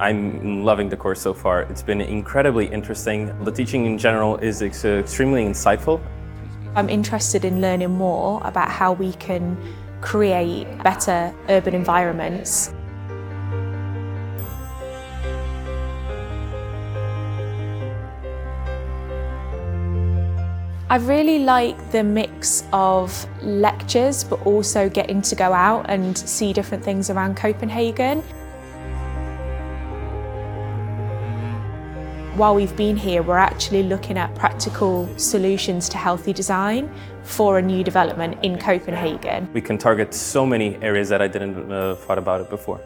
I'm loving the course so far. It's been incredibly interesting. The teaching in general is ex- extremely insightful. I'm interested in learning more about how we can create better urban environments. I really like the mix of lectures but also getting to go out and see different things around Copenhagen. While we've been here, we're actually looking at practical solutions to healthy design for a new development in Copenhagen. We can target so many areas that I didn't uh, thought about it before.